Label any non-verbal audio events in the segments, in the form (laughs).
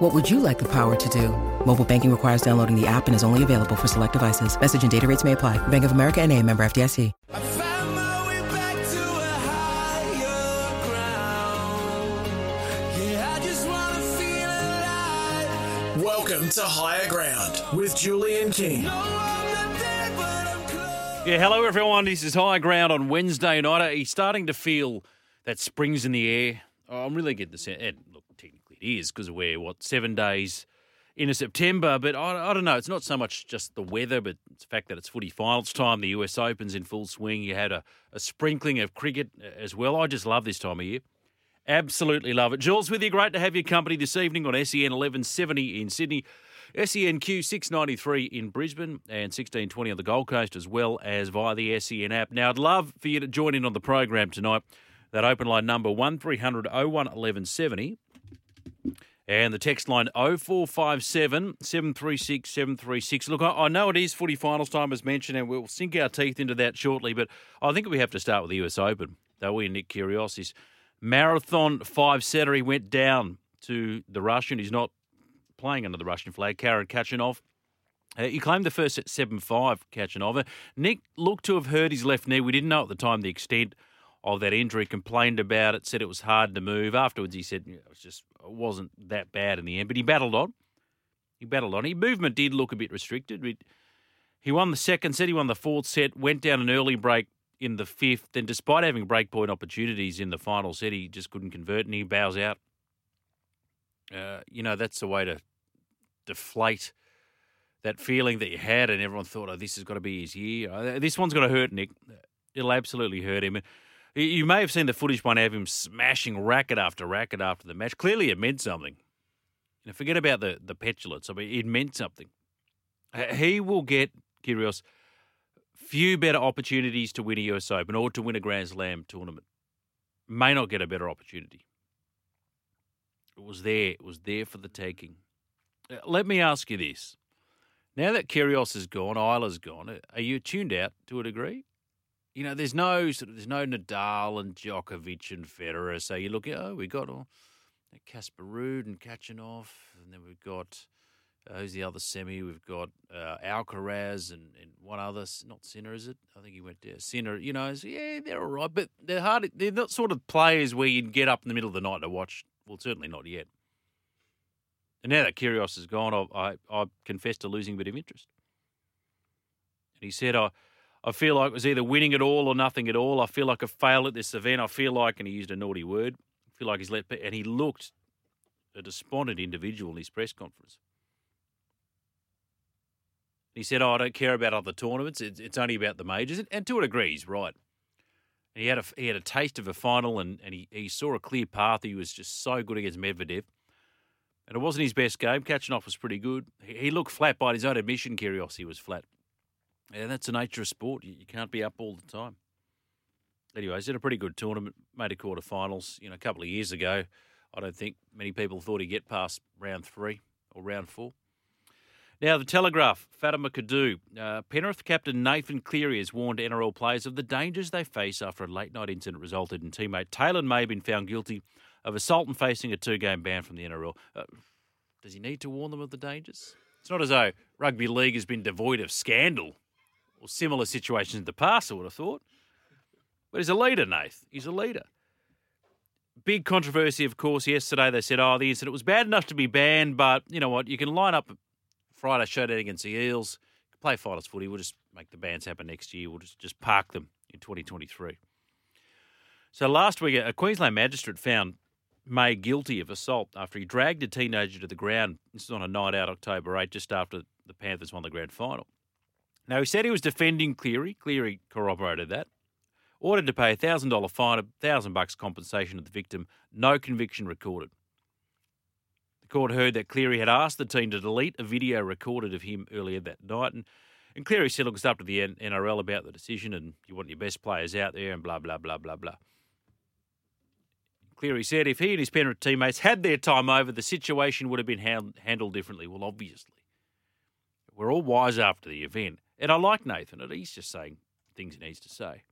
What would you like the power to do? Mobile banking requires downloading the app and is only available for select devices. Message and data rates may apply. Bank of America and a member FDIC. I found my way back to a higher ground. Yeah, I just wanna feel alive. Welcome to Higher Ground with Julian King. No, I'm not there, but I'm close. Yeah, hello everyone. This is High Ground on Wednesday night. Are you starting to feel that spring's in the air? Oh, I'm really getting the sense. And look, technically it is because we're what seven days into September. But I, I don't know. It's not so much just the weather, but the fact that it's footy finals time. The US Open's in full swing. You had a, a sprinkling of cricket uh, as well. I just love this time of year. Absolutely love it. Jules with you. Great to have your company this evening on SEN 1170 in Sydney. SENQ 693 in Brisbane and 1620 on the Gold Coast, as well as via the SEN app. Now, I'd love for you to join in on the program tonight. That open line number 1300 01 1170 and the text line 0457 736 736. Look, I, I know it is footy finals time as mentioned, and we'll sink our teeth into that shortly, but I think we have to start with the US Open. Though we Nick Kyrgios's marathon five setter, he went down to the Russian. He's not playing under the Russian flag, Karen Khachanov. Uh, he claimed the first at 7 5, Khachanov. Nick looked to have hurt his left knee. We didn't know at the time the extent of that injury, complained about it, said it was hard to move. Afterwards, he said it was just it wasn't that bad in the end, but he battled on. He battled on. His movement did look a bit restricted. He won the second set. He won the fourth set. Went down an early break in the fifth. And despite having breakpoint opportunities in the final set, he just couldn't convert, and he bows out. Uh, you know that's the way to deflate that feeling that you had, and everyone thought, "Oh, this has got to be his year." Uh, This one's going to hurt Nick. It'll absolutely hurt him. You- may have seen the footage by now of him smashing racket after racket after the match. Clearly, it meant something. Forget about the the petulance. I mean, it meant something. He will get Kyrgios few better opportunities to win a US Open or to win a Grand Slam tournament. May not get a better opportunity. It was there. It was there for the taking. Uh, Let me ask you this: Now that Kyrgios is gone, Ajla's gone, uh, are you tuned out to a degree? You know, there's no sort of there's no Nadal and Djokovic and Federer. So you look oh, we got oh, Casper Ruud and Khachanov, and then we've got uh, who's the other semi? We've got uh, Alcaraz and, and one other, not Sinner, is it? I think he went there. Sinner, you know, so yeah, they're all right, but they're hard. They're not sort of players where you'd get up in the middle of the night to watch. Well, certainly not yet. And now that Kyrgios is gone, I, I, I confess to losing a bit of interest. And he said, I. I feel like it was either winning it all or nothing at all. I feel like I failed at this event. I feel like, and he used a naughty word, I feel like he's let, and he looked a despondent individual in his press conference. He said, oh, I don't care about other tournaments. It's, it's only about the majors. And to a degree, he's right. And he had a, he had a taste of a final and, and he, he saw a clear path. He was just so good against Medvedev. And it wasn't his best game. Khachanov was pretty good. He, he looked flat by his own admission, Kyrgios. He was flat. Yeah, that's the nature of sport. You, can't be up all the time. Anyway, he's had a pretty good tournament. Made a quarterfinals, you know, a couple of years ago. I don't think many people thought he'd get past round three or round four. Now, the Telegraph, Fatima Kdouh. Uh, Penrith captain Nathan Cleary has warned NRL players of the dangers they face after a late night incident resulted in teammate Taylor May being found guilty of assault and facing a two game ban from the NRL. Uh, does he need to warn them of the dangers? It's not as though rugby league has been devoid of scandal or similar situations in the past, I would have thought. But he's a leader, Nath. He's a leader. Big controversy, of course, yesterday. They said, oh, the incident was bad enough to be banned, but you know what? You can line up Friday showdown against the Eels, play finals footy. We'll just make the bans happen next year. We'll just, just park them in 2023. So last week, a Queensland magistrate found May guilty of assault after he dragged a teenager to the ground. This is on a night out, October 8, just after the Panthers won the grand final. Now, he said he was defending Cleary. Cleary corroborated that. Ordered to pay a $1,000 fine, a 1000 bucks compensation to the victim. No conviction recorded. The court heard that Cleary had asked the team to delete a video recorded of him earlier that night. And And Cleary said, look, it's up to the NRL about the decision and you want your best players out there and blah, blah, blah, blah, blah. Cleary said if he and his Penrith teammates had their time over, the situation would have been hand- handled differently. Well, obviously. We're all wise after the event. And I like Nathan, he's just saying things he needs to say.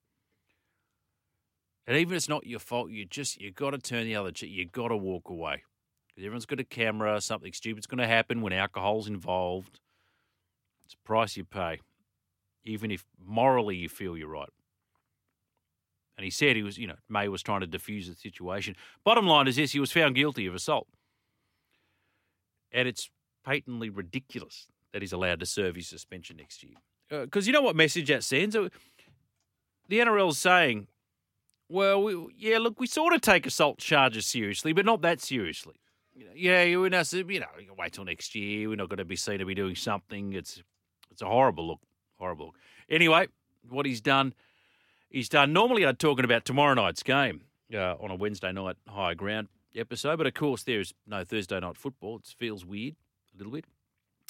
And even if it's not your fault, you just you got to turn the other cheek. You got to walk away because everyone's got a camera. Something stupid's going to happen when alcohol's involved. It's a price you pay, even if morally you feel you're right. And he said he was, you know, May was trying to defuse the situation. Bottom line is this: he was found guilty of assault, and it's patently ridiculous that he's allowed to serve his suspension next year. Because you know what message that sends? Uh, The NRL's saying well, we, yeah, look, we sort of take assault charges seriously, but not that seriously. Yeah, you know, you know, wait till next year. We're not going to be seen to be doing something. It's it's a horrible look, horrible look. Anyway, what he's done, he's done. Normally, I'd talking about tomorrow night's game uh, on a Wednesday night higher ground episode, but of course, there's no Thursday night football. It feels weird a little bit,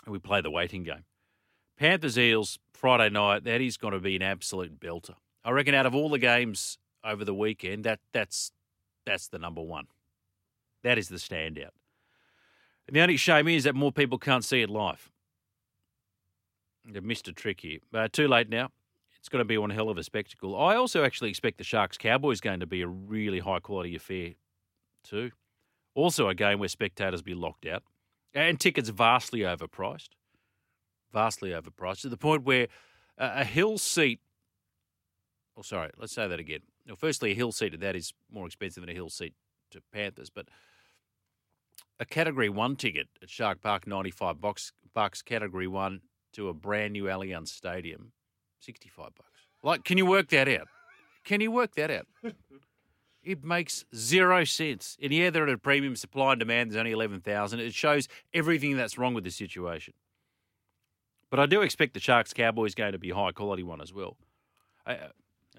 and we play the waiting game. Panthers Eels Friday night. That is going to be an absolute belter. I reckon out of all the games over the weekend, that that's that's the number one. That is the standout. And the only shame is that more people can't see it live. They've missed a trick here. Uh, too late now. It's going to be one hell of a spectacle. I also actually expect the Sharks Cowboys game to be a really high quality affair, too. Also, a game where spectators be locked out and tickets vastly overpriced. Vastly overpriced to the point where a, a hill seat Oh, sorry, let's say that again. Well, firstly, a hill seat at that is more expensive than a hill seat to Panthers, but a Category One ticket at Shark Park, ninety-five bucks. Bucks Category One to a brand new Allianz Stadium, sixty-five bucks. Like, can you work that out? Can you work that out? (laughs) It makes zero sense. And yeah, they're at a premium supply and demand. There's only eleven thousand. It shows everything that's wrong with the situation. But I do expect the Sharks Cowboys game to be a high quality one as well. I, uh,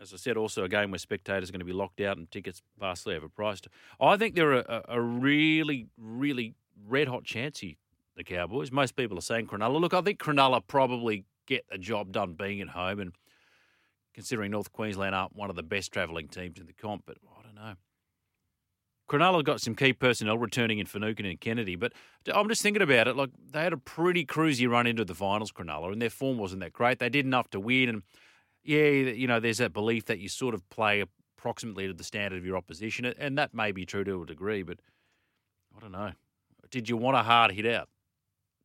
as I said, also a game where spectators are going to be locked out and tickets vastly overpriced. I think they're a, a really, really red hot chance here, the Cowboys. Most people are saying Cronulla. Look, I think Cronulla probably get the job done being at home and considering North Queensland aren't one of the best travelling teams in the comp, but. Cronulla got some key personnel returning in Finucane and Kennedy, but I'm just thinking about it. Like they had a pretty cruisy run into the finals, Cronulla, and their form wasn't that great. They did enough to win, and yeah, you know, there's that belief that you sort of play approximately to the standard of your opposition, and that may be true to a degree, but I don't know. Did you want a hard hit out,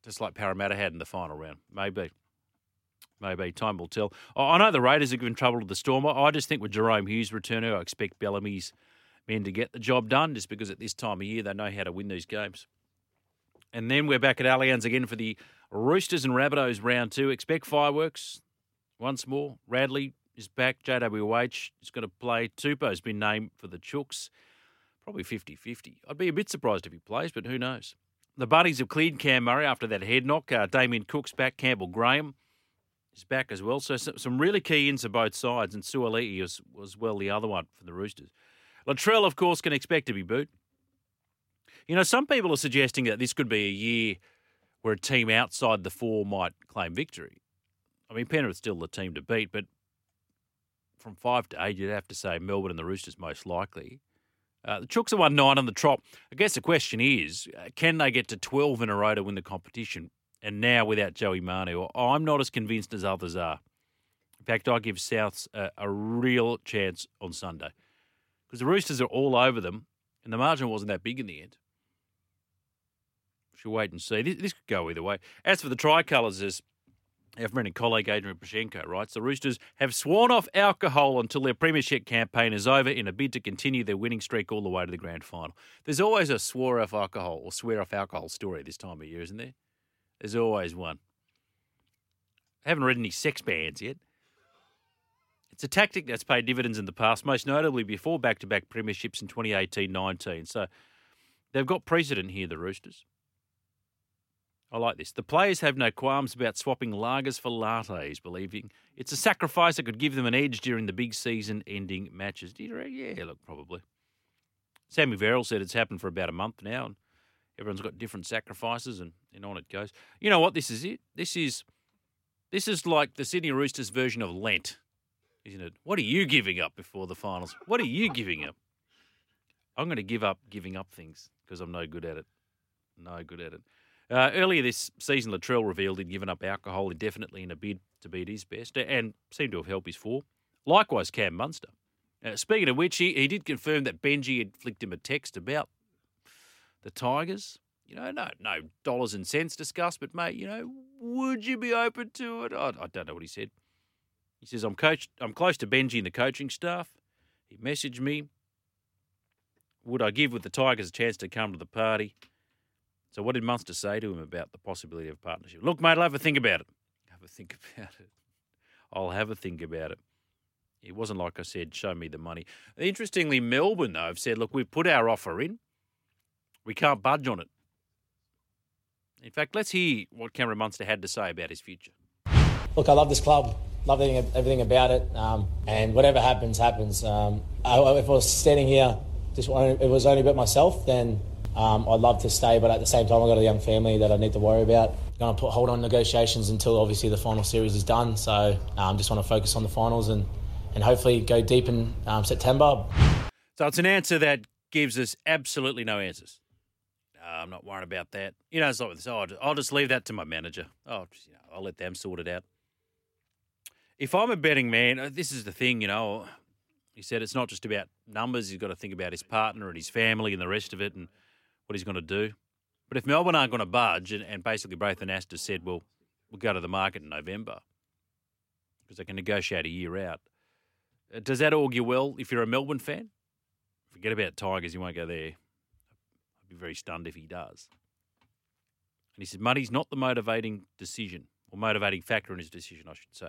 just like Parramatta had in the final round? Maybe. Maybe. Time will tell. I know the Raiders have given trouble to the Storm. I just think with Jahrome Hughes returning, I expect Bellamy's men to get the job done just because at this time of year they know how to win these games. And then we're back at Allianz again for the Roosters and Rabbitohs round two. Expect fireworks once more. Radley is back. JWH is going to play. Tupou's been named for the Chooks. Probably 50 50. I'd be a bit surprised if he plays, but who knows? The Bunnies have cleared Cam Murray after that head knock. Uh, Damien Cook's back. Campbell Graham is back as well. So some, really key ins to both sides. And Suoliti was, was well the other one for the Roosters. Latrell, of course, can expect to be boot. You know, some people are suggesting that this could be a year where a team outside the four might claim victory. I mean, Penrith's still the team to beat, but from five to eight, you'd have to say Melbourne and the Roosters most likely. Uh, the Chooks are one nine on the trot. I guess the question is, uh, can they get to twelve in a row to win the competition? And now without Joey Manu, I'm not as convinced as others are. In fact, I give Souths a, a real chance on Sunday because the Roosters are all over them, and the margin wasn't that big in the end. Should wait and see. This, this could go either way. As for the tricolours, as our friend and colleague Adrian Proszenko writes, the Roosters have sworn off alcohol until their premiership campaign is over in a bid to continue their winning streak all the way to the grand final. There's always a swore off alcohol or swear off alcohol story this time of year, isn't there? There's always one. I haven't read any sex bans yet. It's a tactic that's paid dividends in the past, most notably before back to back premierships in 2018 19. So they've got precedent here, the Roosters. I like this. The players have no qualms about swapping lagers for lattes, believing it's a sacrifice that could give them an edge during the big season ending matches. Yeah, look, probably. Sammy Verrill said it's happened for about a month now, and everyone's got different sacrifices, and, and on it goes. You know what? This is it. This is This is like the Sydney Roosters version of Lent, isn't it? What are you giving up before the finals? What are you giving up? I'm going to give up giving up things because I'm no good at it. No good at it. Uh, earlier this season, Latrell revealed he'd given up alcohol indefinitely in a bid to beat his best and seemed to have helped his form. Likewise, Cam Munster. Uh, speaking of which, he, he did confirm that Benji had flicked him a text about the Tigers. You know, no, no dollars and cents discussed, but mate, you know, would you be open to it? I, I don't know what he said. He says, "I'm coach. I'm close to Benji and the coaching staff." He messaged me. Would I give with the Tigers a chance to come to the party? So, what did Munster say to him about the possibility of partnership? Look, mate, I'll have a think about it. (laughs) Have a think about it. I'll have a think about it. It wasn't like I said, show me the money. Interestingly, Melbourne, though, have said, look, we've put our offer in. We can't budge on it. In fact, let's hear what Cameron Munster had to say about his future. Look, I love this club. Love everything, about it. Um, and whatever happens, happens. Um, I, if I was standing here, just it was only about myself, then um, I'd love to stay. But at the same time, I've got a young family that I need to worry about. Going to put hold on negotiations until obviously the final series is done. So um, just want to focus on the finals and, and hopefully go deep in um, September. So it's an answer that gives us absolutely no answers. Uh, I'm not worried about that. You know, it's like this. Oh, I'll just, leave that to my manager. Oh, you know, I'll let them sort it out. If I'm a betting man, uh, this is the thing, you know. He said it's not just about numbers. He's got to think about his partner and his family and the rest of it and what he's going to do. But if Melbourne aren't going to budge, and, and basically Braithen Astor said, well, we'll go to the market in November because they can negotiate a year out. Uh, Does that augur well if you're a Melbourne fan? Forget about Tigers, you won't go there. I'd be very stunned if he does. And he said, money's not the motivating decision, or motivating factor in his decision, I should say.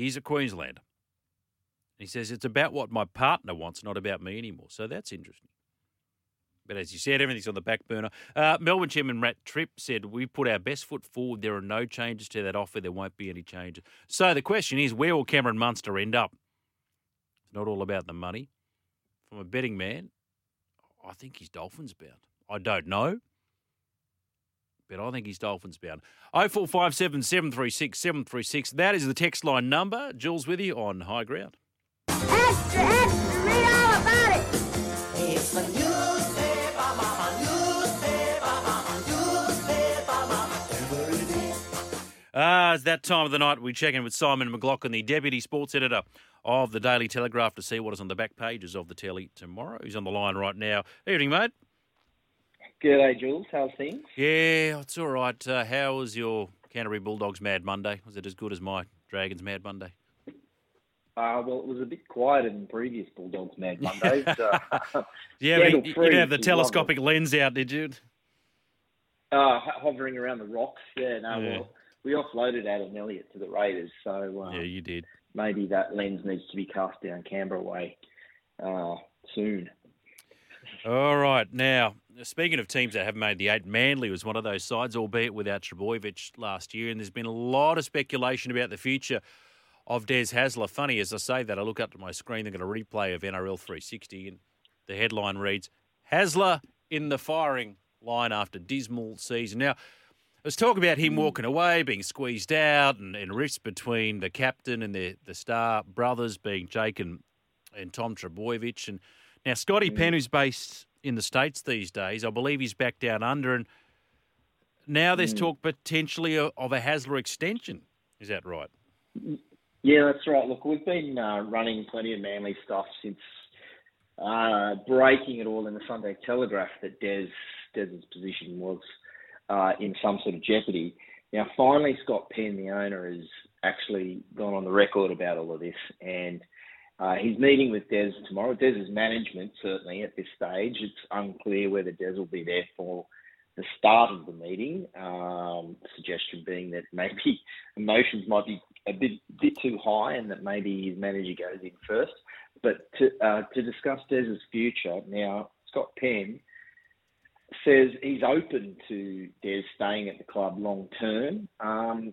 He's a Queenslander. He says, it's about what my partner wants, not about me anymore. So that's interesting. But as you said, everything's on the back burner. Uh, Melbourne Chairman Matt Tripp said, We put our best foot forward. There are no changes to that offer. There won't be any changes. So the question is, where will Cameron Munster end up? It's not all about the money. From a betting man, I think he's Dolphins bound. I don't know, but I think he's Dolphins bound. 0457 736 736. That is the text line number. Jules with you on High Ground. Extra, extra, read all about it. It's. Ah, it's that time of the night we check in with Simon McLaughlin, the Deputy Sports Editor of the Daily Telegraph, to see what is on the back pages of the telly tomorrow. He's on the line right now. Evening, mate. G'day, Jules. How's things? Yeah, it's all right. Uh, how was your Canterbury Bulldogs Mad Monday? Was it as good as my Dragons Mad Monday? Uh, well, it was a bit quieter than previous Bulldogs Mad Mondays. uh, (laughs) Yeah, you, you didn't have the telescopic lens out, did you? uh, hovering around the rocks. Yeah, no, Yeah. well, we offloaded Adam Elliott to the Raiders, so uh, Yeah, you did. maybe that lens needs to be cast down Canberra way uh, soon. All right. Now, speaking of teams that have made the eight, Manly was one of those sides, albeit without Trbojevic last year. And there's been a lot of speculation about the future of Des Hasler. Funny, as I say that, I look up to my screen, they've got a replay of NRL 360, and the headline reads Hasler in the firing line after dismal season. Now, Let's talk about him hmm. walking away, being squeezed out, and, and rifts between the captain and the, the star brothers, being Jake and, and Tom Trbojevic. And now Scotty Penn, who's based in the States these days, I believe he's back down under. And now there's talk potentially of, of a Hasler extension. Is that right? Yeah, that's right. Look, we've been uh, running plenty of Manly stuff since uh, breaking it all in the Sunday Telegraph that Des Des's position was uh, in some sort of jeopardy. Now, finally, Scott Penn, the owner, has actually gone on the record about all of this, and uh, he's meeting with Des tomorrow. Des's management, certainly at this stage, it's unclear whether Des will be there for the start of the meeting. Um, suggestion being that maybe (laughs) emotions might be a bit bit too high, and that maybe his manager goes in first. But to uh, to discuss Des's future now, Scott Penn says he's open to Des staying at the club long term. Um,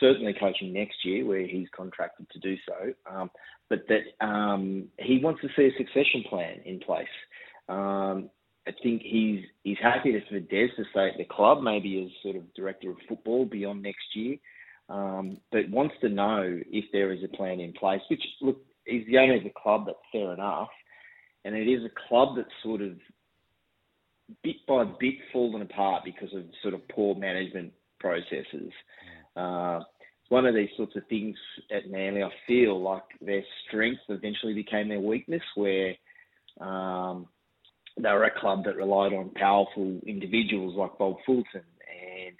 certainly coaching next year, where he's contracted to do so. Um, but that um, he wants to see a succession plan in place. Um, I think he's he's happy to, for Des to stay at the club, maybe as sort of director of football beyond next year. um, but wants to know if there is a plan in place. Which look, he's the owner of the club. That's fair enough, and it is a club that's sort of bit by bit fallen apart because of sort of poor management processes. Uh, it's one of these sorts of things at Manly. I feel like their strength eventually became their weakness, where um, they were a club that relied on powerful individuals like Bob Fulton and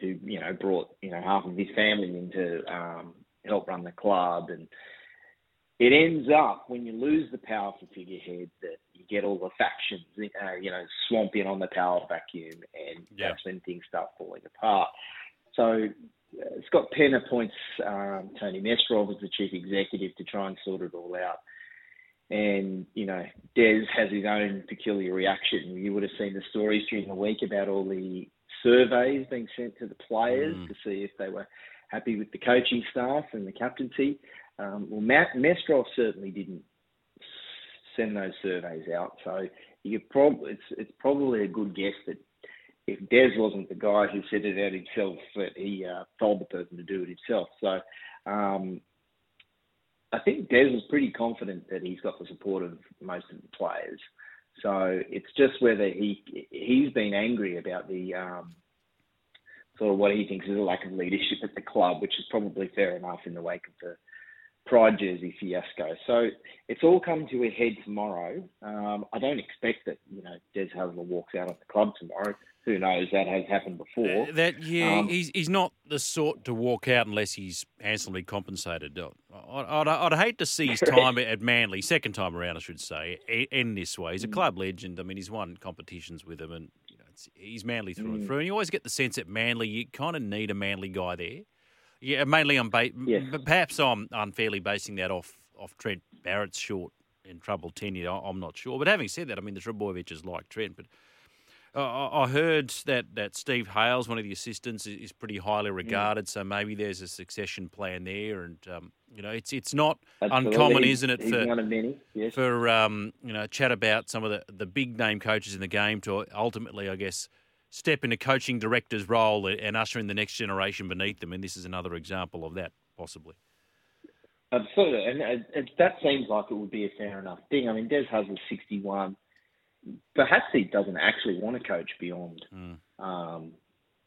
who you know brought you know half of his family in to um, help run the club and it ends up when you lose the powerful figurehead that you get all the factions, uh, you know, swamp in on the power vacuum, and Yeah. that's when things start falling apart. So Scott Penn appoints um, Tony Mestrov as the chief executive to try and sort it all out. And, you know, Des has his own peculiar reaction. You would have seen the stories during the week about all the surveys being sent to the players Mm. to see if they were happy with the coaching staff and the captaincy. Um, well, Matt Mestrov certainly didn't send those surveys out, so you could prob- it's it's probably a good guess that if Des wasn't the guy who said it out himself, that he uh, told the person to do it himself. So um, I think Des is pretty confident that he's got the support of most of the players. So it's just whether he he's been angry about the um, sort of what he thinks is a lack of leadership at the club, which is probably fair enough in the wake of the Pride jersey fiasco. So it's all come to a head tomorrow. Um, I don't expect that you know Des Hasler walks out of the club tomorrow. Who knows? That has happened before. Uh, That yeah, Um, he's he's not the sort to walk out unless he's handsomely compensated. I'd, I'd, I'd hate to see his (laughs) time at Manly, second time around, I should say, end this way. Mm. He's a club legend. I mean, he's won competitions with him, and you know, it's, he's Manly through Mm. and through. And you always get the sense at Manly, you kind of need a Manly guy there. Yeah, mainly I'm ba- Yes. but perhaps I'm unfairly basing that off off Trent Barrett's short and troubled tenure. I'm not sure. But having said that, I mean the Trbojevic is like Trent, but I I heard that, that Steve Hales, one of the assistants, is pretty highly Mm. regarded. So maybe there's a succession plan there, and um, you know, it's it's not Absolutely. uncommon, He's- isn't it, for one of many. Yes. for um, you know chat about some of the, the big name coaches in the game to ultimately, I guess, step into coaching director's role and usher in the next generation beneath them. And this is another example of that, possibly. Absolutely, and it, it, that seems like it would be a fair enough thing. I mean, Des Hasler's 61. Perhaps he doesn't actually want to coach beyond Mm. um,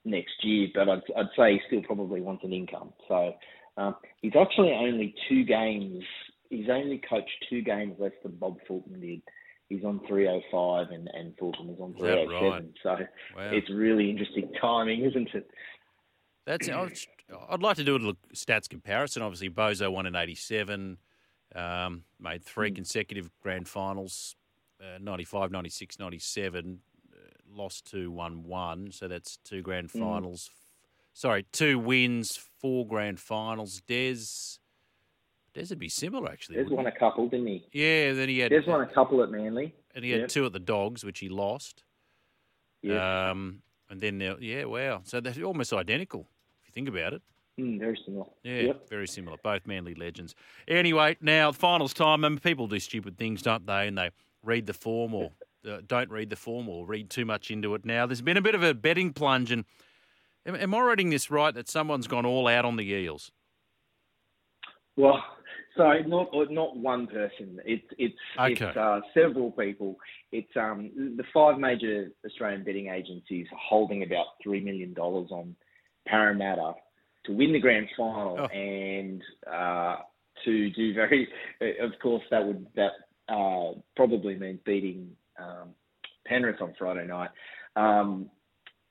next year, but I'd, I'd say he still probably wants an income. So um, he's actually only two games. He's only coached two games less than Bob Fulton did. He's on 305 and, and Fulton is on Is that 307. So Wow. it's really interesting (laughs) timing, isn't it? That's I'd like to do a little stats comparison. Obviously, Bozo won in '87, um, made three consecutive grand finals, uh, 95, 96, 97, uh, lost two, won one. So that's two grand finals. Sorry, two wins, four grand finals. Des, Des would be similar actually. Des wouldn't won a couple, didn't he? he? yeah, then he had Des won a couple at Manly. and he had Yep. two at the Dogs, which he lost. Yeah. Um, and then there- yeah, wow. So they're almost identical if you think about it. Mm, very similar. Yeah, Yep. very similar. Both Manly legends. Anyway, now finals time. And people do stupid things, don't they? And they read the form or uh, don't read the form or read too much into it. Now there's been a bit of a betting plunge, and am, am I reading this right? That someone's gone all out on the Eels. Well, sorry, not not one person. It's it's Okay. it's uh, several people. It's um the five major Australian betting agencies holding about three million dollars on Parramatta to win the grand final Oh. and uh, to do very. Of course, that would that uh, probably means beating um, Penrith on Friday night. Um,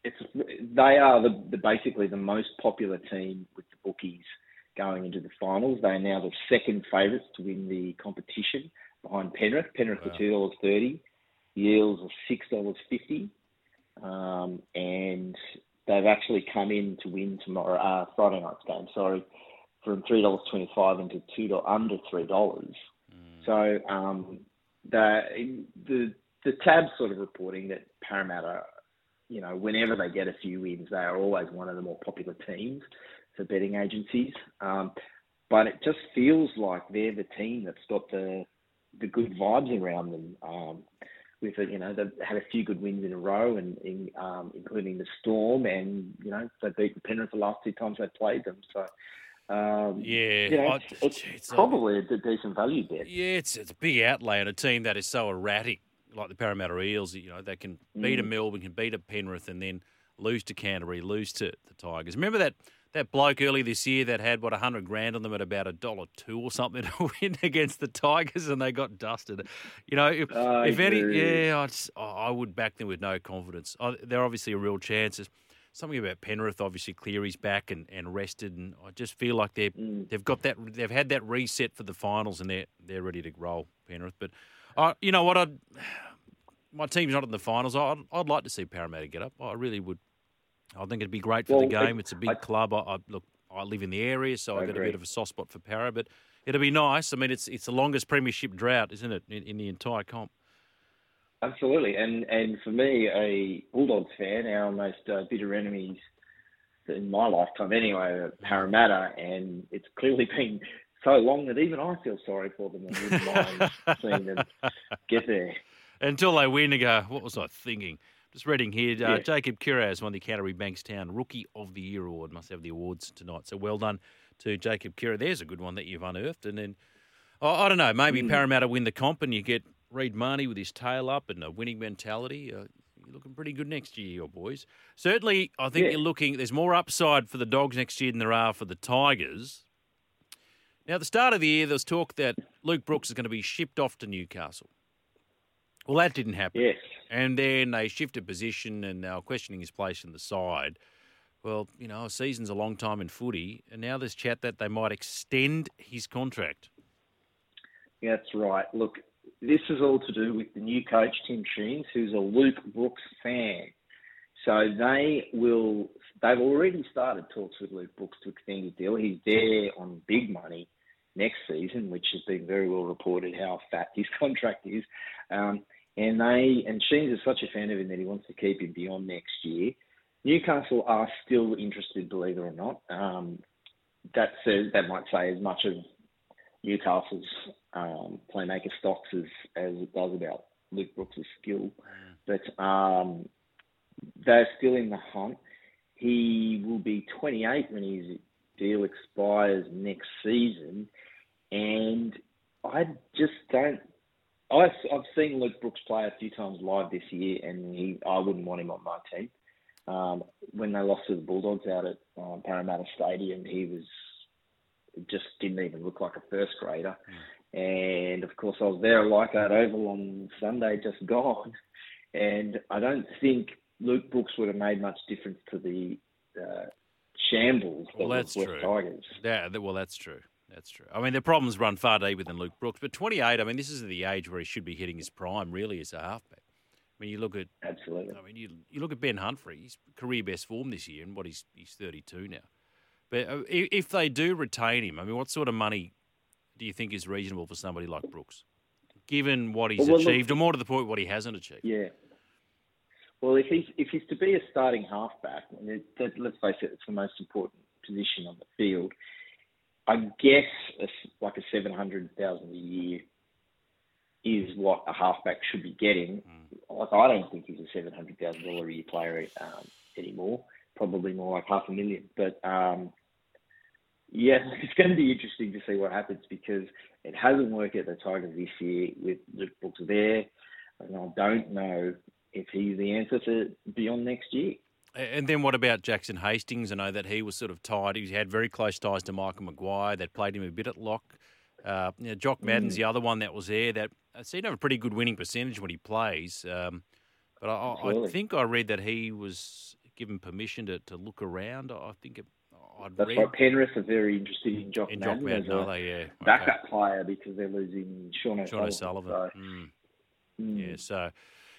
it's they are the, the basically the most popular team with the bookies going into the finals. They are now the second favourites to win the competition behind Penrith. Penrith Wow. are two dollars thirty. Eels are six dollars fifty, um, and they've actually come in to win tomorrow uh, Friday night's game. Sorry, from three dollars twenty five into two under three dollars. So um, the the the tab's sort of reporting that Parramatta, you know, whenever they get a few wins, they are always one of the more popular teams for betting agencies. Um, but it just feels like they're the team that's got the the good vibes around them. Um, with it. You know, they've had a few good wins in a row, and in, um, including the Storm, and you know they beat the Penrith the last two times they played them. So. Um, Yeah, you know, I- it's, it's it's a- probably a decent value bet. Yeah, it's it's a big outlay on a team that is so erratic, like the Parramatta Eels. You know, they can beat a Mm. Melbourne, can beat a Penrith, and then lose to Canterbury, lose to the Tigers. Remember that that bloke early this year that had what a hundred grand on them at about a dollar two or something to (laughs) win against the Tigers, and they got dusted. You know, if, if any, yeah, I'd, I would back them with no confidence. I, they're obviously a real chance. There's something about Penrith, obviously Cleary's back and, and rested, and I just feel like they're Mm. they've got that they've had that reset for the finals, and they're they're ready to roll Penrith. But uh, you know what? I'd, (sighs) my team's not in the finals. I'd, I'd like to see Parramatta get up. I really would. I think it'd be great for the Well, I- game. It's a big I- club. I, I look. I live in the area, so I I've got a bit of a soft spot for Para, but it'll be nice. I mean, it's it's the longest premiership drought, isn't it, in, in the entire comp? Absolutely, and and for me, a Bulldogs fan, our most uh, bitter enemies in my lifetime, anyway, are Parramatta, and it's clearly (laughs) been so long that even I feel sorry for them and wouldn't mind (laughs) seeing them get there. Until they win, they go, what was I thinking? Just reading here, uh, Yeah. Jacob Kiraz won the Canterbury Bankstown Rookie of the Year award. Must have the awards tonight. So well done to Jacob Kira. There's a good one that you've unearthed. And then, oh, I don't know, maybe Hmm. Parramatta win the comp and you get Reed Mahoney with his tail up and a winning mentality. Uh, you're looking pretty good next year, your boys. Certainly, I think Yeah. you're looking, there's more upside for the Dogs next year than there are for the Tigers. Now, at the start of the year, there was talk that Luke Brooks is going to be shipped off to Newcastle. Well, that didn't happen. Yes, And then they shifted position and they were questioning his place in the side. Well, you know, a season's a long time in footy, and now there's chat that they might extend his contract. yeah, that's right. Look, this is all to do with the new coach Tim Sheens, who's a Luke Brooks fan. So they will. They've already started talks with Luke Brooks to extend his deal. He's there on big money next season, which has been very well reported how fat his (laughs) contract is. Um, and they and Sheens is such a fan of him that he wants to keep him beyond next year. Newcastle are still interested, believe it or not. Um, that says that might say as much of Newcastle's um, playmaker stocks as, as it does about Luke Brooks' skill. But um, they're still in the hunt. He will be 28 when his deal expires next season, and I just don't. I've, I've seen Luke Brooks play a few times live this year, and he I wouldn't want him on my team. Um, when they lost to the Bulldogs out at um, Parramatta Stadium, he was just didn't even look like a first grader. And of course, I was there at Leichhardt Oval on Sunday, just gone. And I don't think Luke Brooks would have made much difference to the uh, shambles that Well, was that's West true. Tigers. Yeah, well, that's true. That's true. I mean, the problems run far deeper than Luke Brooks, but 28. I mean, this is the age where he should be hitting his prime, really, as a halfback. I mean, you look at Absolutely. I mean, you, you look at Ben Humphrey, he's career best form this year, and what he's he's 32 now. But uh, if they do retain him, I mean, what sort of money do you think is reasonable for somebody like Brooks, given what he's Well, well, achieved, or more to the point, what he hasn't achieved? Yeah. Well, if he's if he's to be a starting halfback, and it, that, let's face it, it's the most important position on the field. I guess a like a seven hundred thousand a year is what a halfback should be getting. Like I don't think he's a seven hundred thousand dollar a year player um, anymore. Probably more like half a million. But um, yeah, (laughs) it's going to be interesting to see what happens because it hasn't worked at the Tigers this year with Luke Brooks there, and I don't know if he's the answer to beyond next year. And then what about Jackson Hastings? I know that he was sort of tied. He had very close ties to Michael Maguire. That played him a bit at lock. Uh, you know, Jock Madden's Mm. the other one that was there. That seemed to have a pretty good winning percentage when he plays. Um, but I, I, I think I read that he was given permission to, to look around. I think it, I'd That's read why Penrith are very interested in Jock in Jock Madden, Madden, as are a they? Yeah, okay. backup player because they're losing Sean O'Sullivan. Sean O'Sullivan. So, Mm. mm. Yeah, so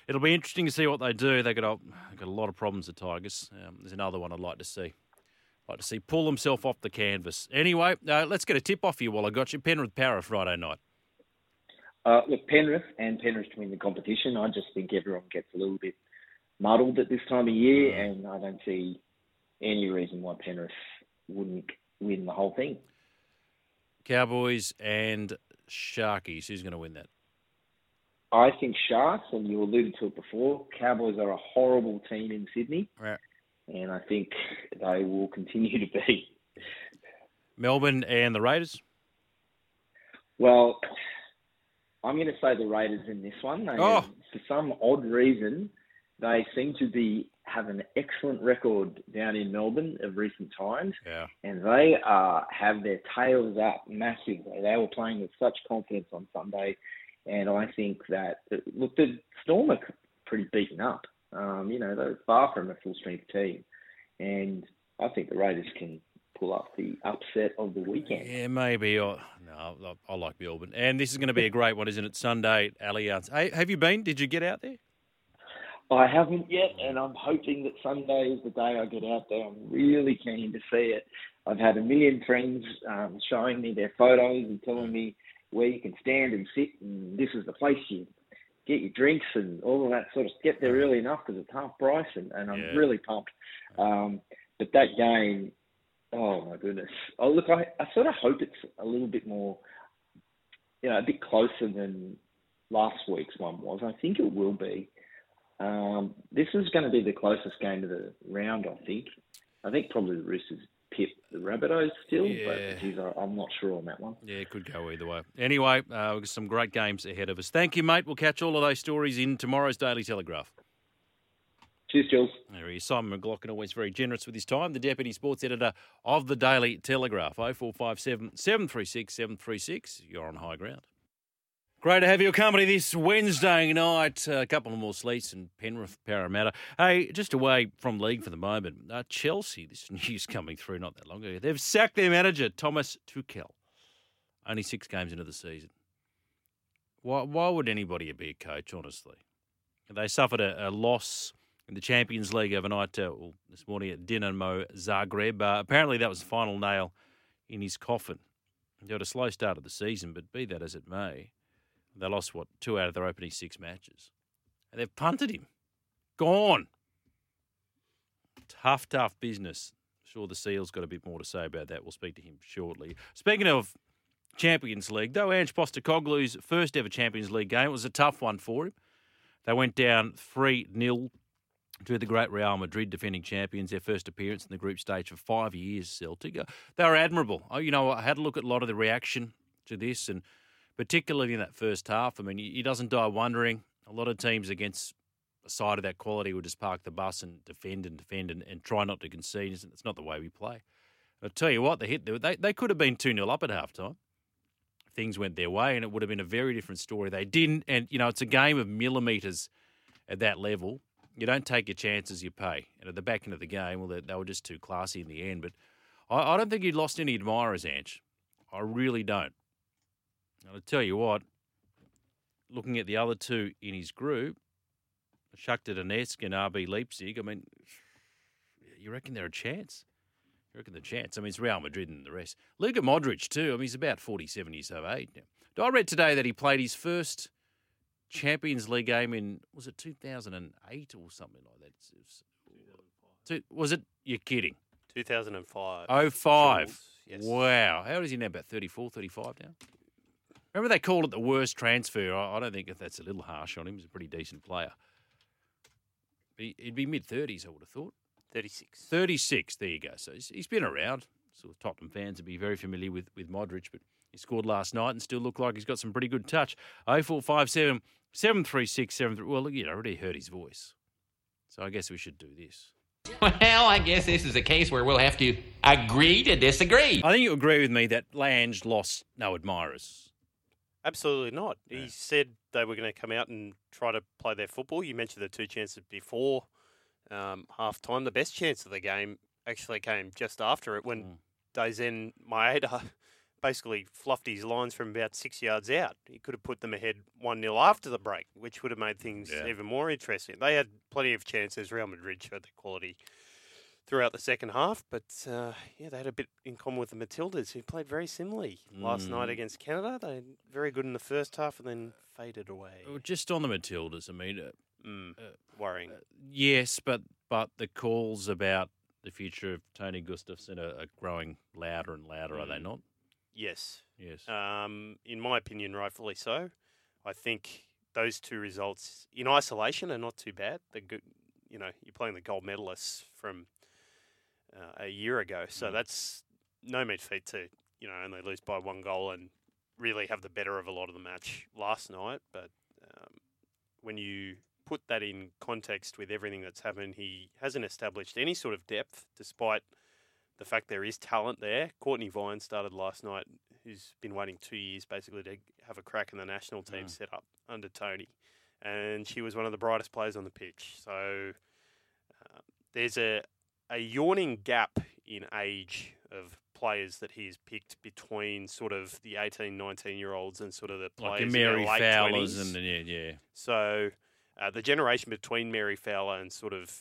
it'll be interesting to see what they do. They got a, got a lot of problems. The Tigers. Um, there's another one I'd like to see. I'd Like to see pull himself off the canvas. Anyway, uh, let's get a tip off you while I got you. Penrith Power Friday night. Uh, look, Penrith and Penrith to win the competition. I just think everyone gets a little bit muddled at this time of year, Mm. and I don't see any reason why Penrith wouldn't win the whole thing. Cowboys and Sharkies. Who's going to win that? I think Sharks, and you alluded to it before, Cowboys are a horrible team in Sydney, Right. and I think they will continue to be. Melbourne and the Raiders. Well, I'm going to say the Raiders in this one. They, Oh. For some odd reason, they seem to be have an excellent record down in Melbourne of recent times, Yeah. and they uh, have their tails up massively. They were playing with such confidence on Sunday, and I think that look, the Storm are pretty beaten up. Um, you know, they're far from a full strength team, and I think the Raiders can pull up the upset of the weekend. Yeah, maybe. Or, no, I, I like Melbourne. And this is going to be a great one, isn't it? Sunday at Allianz. Hey, have you been? Did you get out there? I haven't yet, and I'm hoping that Sunday is the day I get out there. I'm really keen to see it. I've had a million friends um, showing me their photos and telling me where you can stand and sit, and this is the place you get your drinks and all of that sort of. Get there early enough because it's half price, and, and I'm Yeah. really pumped. Um, but that game, oh my goodness! Oh look, I, I sort of hope it's a little bit more, you know, a bit closer than last week's one was. I think it will be. Um, this is going to be the closest game of the round, I think. I think probably the Roosters pip the Rabbitohs still, Yeah. but geez, I, I'm not sure on that one. Yeah, it could go either way. Anyway, uh, we've got some great games ahead of us. Thank you, mate. We'll catch all of those stories in tomorrow's Daily Telegraph. Cheers, Jules. There he is. Simon McLaughlin, always very generous with his time. The Deputy Sports Editor of the Daily Telegraph. 0457 736 736. You're on high ground. Great to have your company this Wednesday night. a couple of more sleets in Penrith Parramatta. Hey, just away from league for the moment. Uh, Chelsea, this (laughs) news coming through not that long ago. They've sacked their manager, Thomas Tuchel. Only six games into the season. Why, why would anybody be a coach, honestly? They suffered a, a loss in the Champions League overnight, uh, well, this morning at Dinamo Zagreb. Uh, apparently, that was the final nail in his coffin. They had a slow start of the season, but be that as it may, they lost, what, two out of their opening six matches. And they've punted him. Gone. Tough, tough business. Sure, the Seals got a bit more to say about that. We'll speak to him shortly. Speaking of Champions League, though, Ange Postecoglou's first ever Champions League game was a tough one for him. They went down 3 0 to the great Real Madrid, defending champions, their first appearance in the group stage for five years, Celtic. They were admirable. Oh, you know, I had a look at a lot of the reaction to this, and particularly in that first half. I mean, he doesn't die wondering. A lot of teams against a side of that quality would just park the bus and defend and defend and, and try not to concede. It's not the way we play. I'll tell you what, they hit they, they could have been 2 0 up at halftime. Things went their way, and it would have been a very different story. They didn't, and you know, it's a game of millimetres at that level. You don't take your chances, you pay. And at the back end of the game, well, they, they were just too classy in the end. But I, I don't think he lost any admirers, Ange. I really don't. I'll tell you what, looking at the other two in his group, Shakhtar Donetsk and RB Leipzig, I mean, you reckon they're a chance? You reckon the chance? I mean, it's Real Madrid and the rest. Luka Modric, too. I mean, he's about 47 years of age now. I read today that he played his first Champions League game in, was it 2008 or something like that? It was, Two- was it? You're kidding. 2005. Oh five. Yes. Wow. How old is he now? About 34, 35 now? Remember they called it the worst transfer? I, I don't think if that's a little harsh on him. He's a pretty decent player. He, he'd be mid 30s, I would have thought. 36. 36. There you go. So he's, he's been around. So Tottenham fans would be very familiar with, with Modric, but he scored last night and still looked like he's got some pretty good touch. 0457 736 73. Well, look, you know, I already heard his voice. So I guess we should do this. Well, I guess this is a case where we'll have to agree to disagree. I think you agree with me that Lange lost no admirers. Absolutely not. He said they were going to come out and try to play their football. You mentioned the two chances before um, half time. The best chance of the game actually came just after it when Mm. Daizen Maeda (laughs) basically fluffed his lines from about six yards out. He could have put them ahead 1 0 after the break, which would have made things Yeah. even more interesting. They had plenty of chances. Real Madrid showed their quality throughout the second half, but uh, yeah, they had a bit in common with the Matildas, who played very similarly last night Mm. against Canada. They were very good in the first half and then faded away. Oh, Just on the Matildas, I mean, uh, Mm, uh, worrying. yes, but but the calls about the future of Tony Gustavsson are, are growing louder and louder, are they Mm. not? yes. Yes. Um, in my opinion, rightfully so. I think those two results in isolation are not too bad. They're good. You know, you're playing the gold medalists from uh, a year ago, so that's no mean feat to you know only lose by one goal and really have the better of a lot of the match last night. But um, when you put that in context with everything that's happened, he hasn't established any sort of depth, despite the fact there is talent there. Courtney Vine started last night, who's been waiting two years basically to have a crack in the national team Mm. set up under Tony, and she was one of the brightest players on the pitch. So uh, there's a a yawning gap in age of players that he's picked between sort of the 18, 19 year olds and sort of the Like players your in Mary late Fowlers 20s. and yeah, yeah. So uh, the generation between Mary Fowler and sort of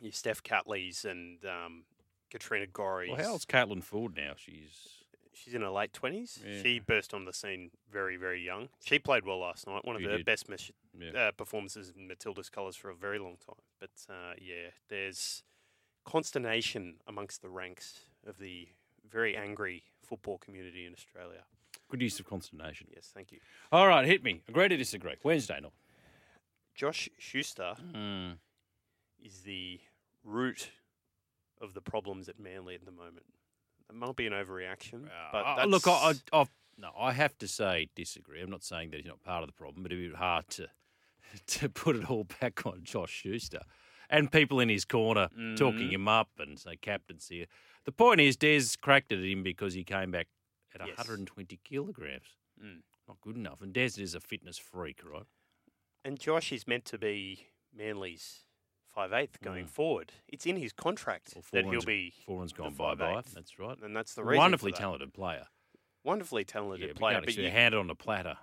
your Steph Catleys and um, Katrina Gorry. Well, how old's Caitlin Foord now? She's She's in her late twenties. Yeah. She burst on the scene very, very young. She played well last night. One of She the did. best mes- Yeah. uh, performances in Matilda's colours for a very long time. But uh, yeah, there's consternation amongst the ranks of the very angry football community in Australia. good use of consternation. Yes, thank you. All right, hit me. Agree to disagree. Wednesday night. Josh Schuster Mm. is the root of the problems at Manly at the moment. It might be an overreaction, but Uh, that's, look, I, I, no, I have to say disagree. I'm not saying that he's not part of the problem, but it'd be hard to (laughs) to put it all back on Josh Schuster and people in his corner talking Mhm. him up and say captaincy. The point is, Des cracked at him because he came back at Yes. 120 kilograms. Mm. Not good enough. And Des is a fitness freak, right? and Josh is meant to be Manly's five eighth going forward. It's in his contract Mm. Well, that he'll be Foreigner's the gone bye bye. That's right. and that's the reason. Wonderfully talented player. wonderfully talented Yeah, player. but you, hand it on a platter.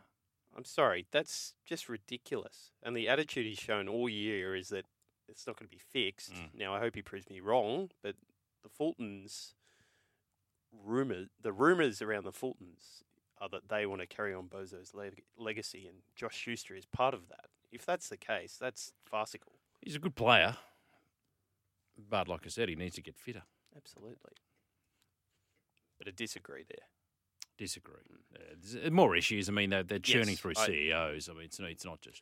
I'm sorry, that's just ridiculous. And the attitude he's shown all year is that it's not going to be fixed. Mm. Now, I hope he proves me wrong, but the Fultons rumor, the rumors around the Fultons are that they want to carry on Bozo's leg- legacy, and Josh Schuster is part of that. If that's the case, that's farcical. He's a good player, but like I said, he needs to get fitter. Absolutely. But I disagree there. Disagree. Uh, more issues. I mean, they're, they're churning Yes, through I- CEOs. I mean, it's not, it's not just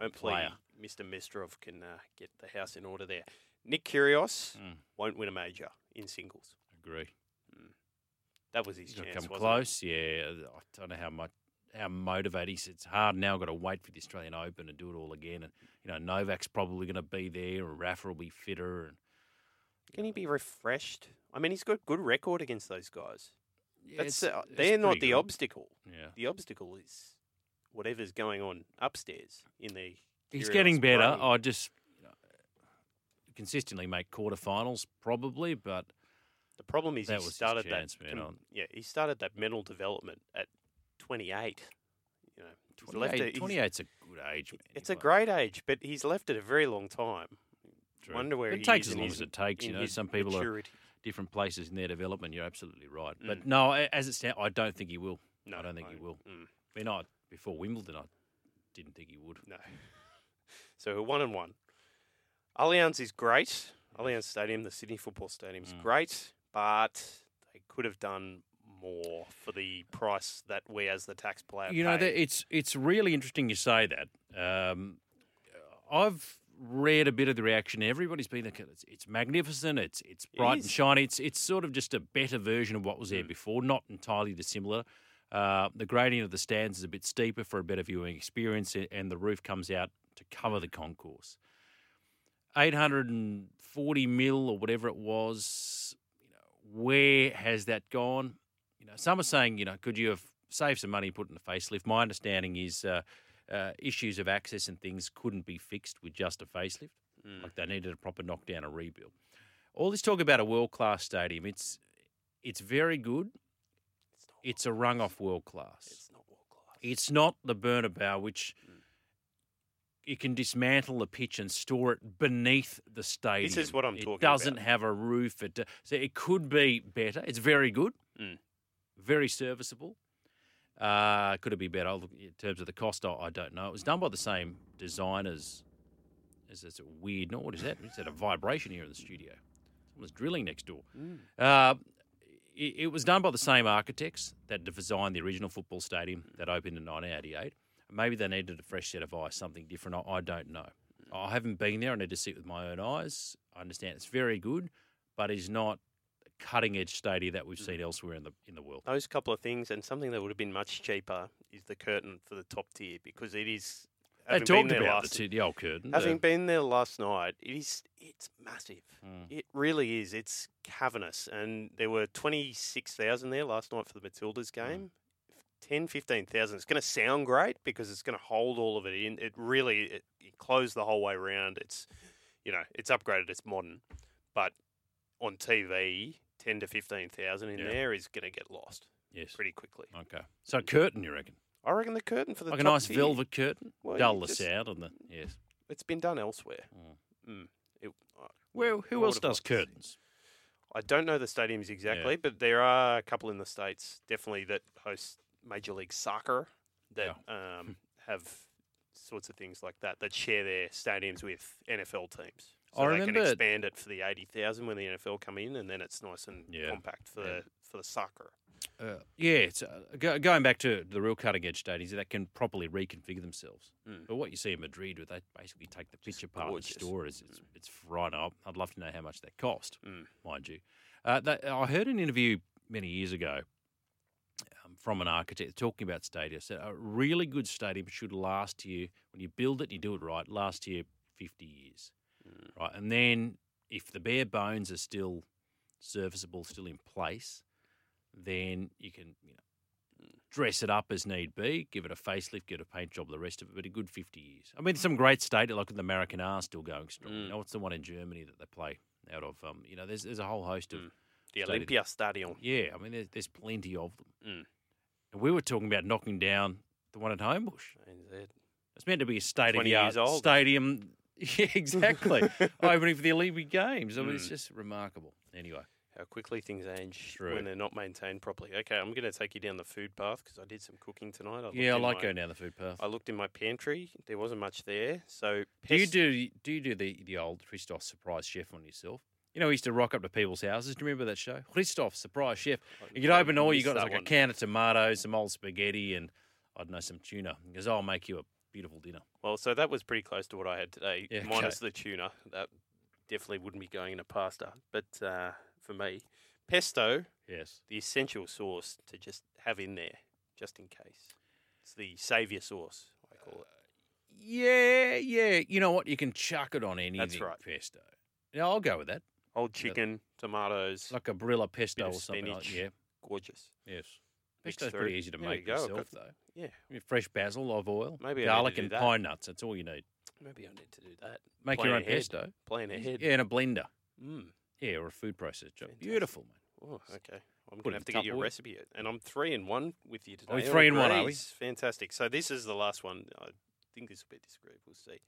Hopefully, player. Mr. Mestrov can uh, get the house in order there. Nick Kyrgios Mm. won't win a major in singles. Agree. That was his He's to chance. come wasn't it? close. Yeah, I don't know how much how motivated he's. It's hard now. I've Got to wait for the Australian Open and do it all again. And you know, Novak's probably going to be there, or Rafa will be fitter. And Can he be refreshed? I mean, he's got a good record against those guys. yeah, That's it's- uh, they're not the good. obstacle. Yeah, The obstacle is whatever's going on upstairs in the. he's getting better. brain. I just you know, consistently make quarterfinals probably, but The problem is he started chance, that. man, yeah, he started that mental development at 28. You know, 28, it- he's- 28's a good age. Man. It's a great age, but he's left it a very long time. True. Wonder where it he takes as long his- as it takes. You know, some people are maturity. different places in their development. You're absolutely right. But Mm. no, as it stands, I don't think he will. No, I don't think he will. mm, I mean, I, before Wimbledon, I didn't think he would. no. (laughs) so one and one. Allianz is great. Allianz Stadium, the Sydney Football Stadium, is Mm. great, but they could have done more for the price that we, as the taxpayer, You know, pay. it's it's really interesting you say that. Um, I've read a bit of the reaction. Everybody's been like, it's, it's magnificent. It's it's It bright and shiny. It's it's sort of just a better version of what was Mm. there before, not entirely dissimilar. Uh, the gradient of the stands is a bit steeper for a better viewing experience, and the roof comes out to cover the concourse. 840 mil or whatever it was. You know, where has that gone? You know, some are saying, you know, could you have saved some money, put in a facelift? My understanding is uh, uh, issues of access and things couldn't be fixed with just a facelift. Mm. Like they needed a proper knockdown, a rebuild. All this talk about a world class stadium, it's it's very good. It's a rung off world class. it's not world class. It's not the Bernabeu, which you can dismantle the pitch and store it beneath the stadium. This is what I'm it talking about. It doesn't have a roof. It, so it could be better. It's very good, Mm. very serviceable. Uh, could it be better? In terms of the cost, I, I don't know. It was done by the same designers. As it's a weird. No, what is that? Is that a vibration here in the studio? Someone's drilling next door. Mm. Uh, it, it was done by the same architects that designed the original football stadium that opened in 1988. Maybe they needed a fresh set of eyes, something different. I, I don't know. I haven't been there. I need to see it with my own eyes. I understand it's very good, but it's not a cutting edge stadium that we've mm. seen elsewhere in the in the world. Those couple of things, and something that would have been much cheaper is the curtain for the top tier because it is. They having been talked there about last, the, old curtain. Having been there last night, it is it's massive. Mm. It really is. It's cavernous, and there were twenty six thousand there last night for the Matildas Mm. game. 10, 15,000. It's going to sound great because it's going to hold all of it in. It really it, it closed the whole way around. It's you know it's upgraded. It's modern, but on TV, ten to fifteen thousand in Yeah. there is going to get lost yes. pretty quickly. Okay. So curtain, you reckon? I reckon the curtain for the Like a top nice tier, velvet curtain, Well, dull you the just- sound and the yes. It's been done elsewhere. Mm. It, I- Well, I who would else have does liked to see- curtains? I don't know the stadiums exactly, but there are a couple in the states definitely that host Major League Soccer that um, have sorts of things like that that share their stadiums with NFL teams. So I they remember- can expand it for the eighty thousand when the NFL come in, and then it's nice and Yeah. compact for Yeah. the for the soccer. Uh, yeah, it's uh, go, going back to the real cutting edge stadiums that can properly reconfigure themselves. Mm. But what you see in Madrid, where they basically take the picture part of the store, is it's, it's right up. I'd love to know how much that cost, Mm. mind you. Uh, that, I heard an interview many years ago um, from an architect talking about stadiums. Said a really good stadium should last you when you build it and you do it right. Last you fifty years, right? And then if the bare bones are still serviceable, still in place, then you can you know dress it up as need be, give it a facelift, give it a paint job, the rest of it. But a good fifty years. I mean, some great state like the American are still going strong. You know, what's the one in Germany that they play out of? Um, you know, there's there's a whole host of The. Olympia Stadium. Yeah, I mean, there's, there's plenty of them. Mm. And we were talking about knocking down the one at Homebush. It's meant to be a state of the art stadium. (laughs) Yeah, exactly. (laughs) Opening for the Olympic Games. I mean, it's Mm. just remarkable. Anyway, How quickly things age True. when they're not maintained properly. Okay, I'm going to take you down the food path because I did some cooking tonight. I yeah, I like my- going down the food path. I looked in my pantry. There wasn't much there. So Do you do do you do the the old Christoph surprise chef on yourself? You know, he used to rock up to people's houses. Do you remember that show? Christoph surprise chef. You could open all you got was like one. a can of tomatoes, some old spaghetti, and I don't know some tuna. He goes, "I'll make you a beautiful dinner." Well, so that was pretty close to what I had today, Yeah, minus okay. the tuna. That definitely wouldn't be going in a pasta. But uh, for me, pesto, Yes. the essential sauce to just have in there, just in case. It's the saviour sauce, I call it. Yeah, yeah. You know what? You can chuck it on anything. That's right. Pesto. Yeah, I'll go with that. Old chicken, tomatoes, Like a Barilla pesto or something. Like, yeah. gorgeous. Yes. Pesto's through. pretty easy to There make you yourself, though. Yeah, Fresh basil, olive oil, Maybe garlic, and that. pine nuts. That's all you need. maybe I need to do that. Make Plan your own ahead. pesto. Plan ahead. Yeah, in a blender. Mm. Yeah, or a food processor. Beautiful, man. Oh, okay. I'm going to have to get your recipe, and I'm three in one with you today. we three in one, are we? Fantastic. So this is the last one. I think this will be disagreed. We'll see.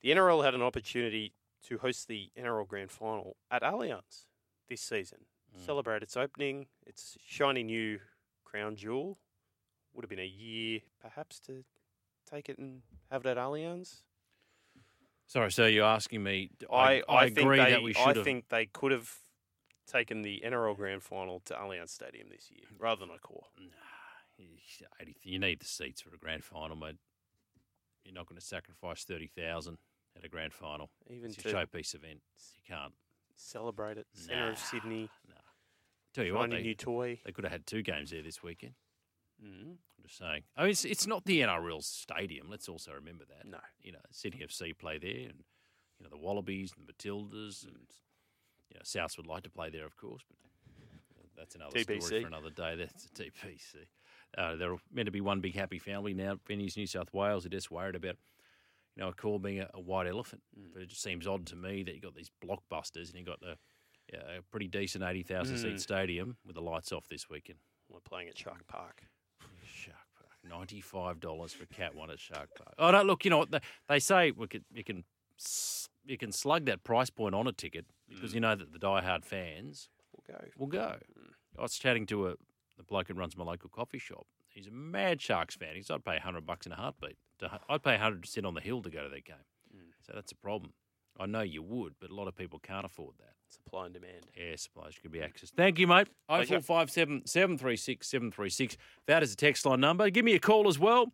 The NRL had an opportunity to host the NRL Grand Final at Allianz this season. Mm. Celebrate its opening. Its shiny new crown jewel. Would have been a year, perhaps, to take it and have it at Allianz. Sorry, so you're asking me? I, I, I, think agree they, that we I should have. think they could have taken the NRL Grand Final to Allianz Stadium this year rather than Accor. Nah you need the seats for a grand final, mate. You're not going to sacrifice thirty thousand at a grand final. Even it's a showpiece event. You can't. celebrate it, centre Nah, of Sydney. No. Tell you what, Shiny they, new toy. they could have had two games there this weekend. Mm. I'm just saying. I mean, it's, it's not the NRL stadium. Let's also remember that. No. You know, Sydney FC play there, and you know the Wallabies and the Matildas, and you know Souths would like to play there, of course, but that's another story for another day. That's a TPC. Uh, they're meant to be one big happy family now. Penny's New South Wales are just worried about you know Accor being a, a white elephant, but it just seems odd to me that you got these blockbusters and you got the yeah, a pretty decent eighty thousand seat Mm. stadium with the lights off this weekend. We're playing at Shark Park. Ninety-five dollars for Cat One at Shark Park. Oh no, look, you know what they, they say? We could, you can you can slug that price point on a ticket because you mm. know that the die-hard fans We'll go. will go. Mm. I was chatting to a the bloke who runs my local coffee shop. He's a mad Sharks fan. He He's I'd pay hundred bucks in a heartbeat. To, I'd pay hundred to sit on the hill to go to that game. Mm. So that's a problem. I know you would, but a lot of people can't afford that. Supply and demand. Yeah, supplies could be accessed. Thank you, mate. Oh four five seven seven three six seven three six. That is the text line number. Give me a call as well.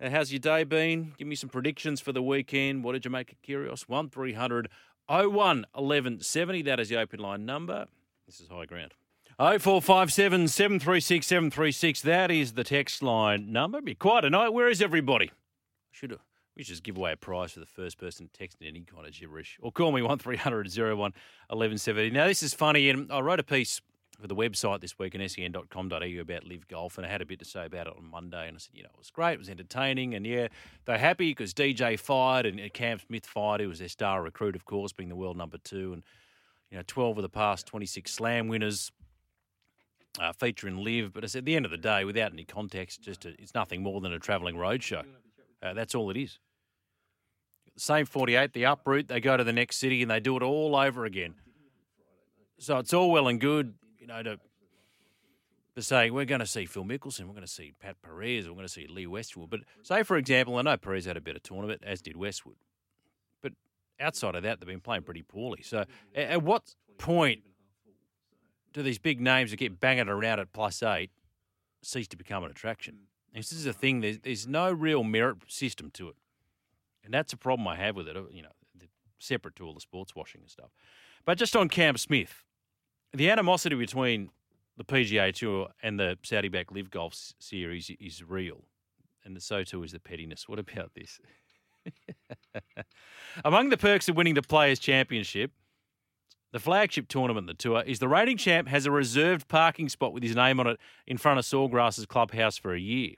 Uh, how's your day been? Give me some predictions for the weekend. What did you make of Kyrgios? 1300 01 1170. That is the open line number. This is high ground. 0457 736 736. That is the text line number. Be quiet tonight. Where is everybody? Should have. We should just give away a prize for the first person texting any kind of gibberish. Or call me 1300 01 1170. Now, this is funny, and I wrote a piece for the website this week in sen.com.au about live golf, and I had a bit to say about it on Monday. And I said, you know, it was great, it was entertaining, and yeah, they're happy because DJ fired and Cam Smith fired, who was their star recruit, of course, being the world number two, and you know, 12 of the past 26 slam winners. Uh, featuring live, but I said at the end of the day, without any context, just a, it's nothing more than a travelling roadshow. Uh, that's all it is. Same 48, the uproot, they go to the next city and they do it all over again. So it's all well and good, you know, to, to say we're going to see Phil Mickelson, we're going to see Pat Perez, we're going to see Lee Westwood. But say, for example, I know Perez had a better tournament, as did Westwood. But outside of that, they've been playing pretty poorly. So at, at what point do these big names that get banging around at plus eight cease to become an attraction? This is a thing. There's, there's no real merit system to it, and that's a problem I have with it. uh, You know, separate to all the sports washing and stuff. But just on Cam Smith, the animosity between the PGA Tour and the Saudi back Live Golf Series is real, and so too is the pettiness. What about this? (laughs) Among the perks of winning the Players' Championship, the flagship tournament, the tour, is the reigning champ has a reserved parking spot with his name on it in front of Sawgrass's clubhouse for a year.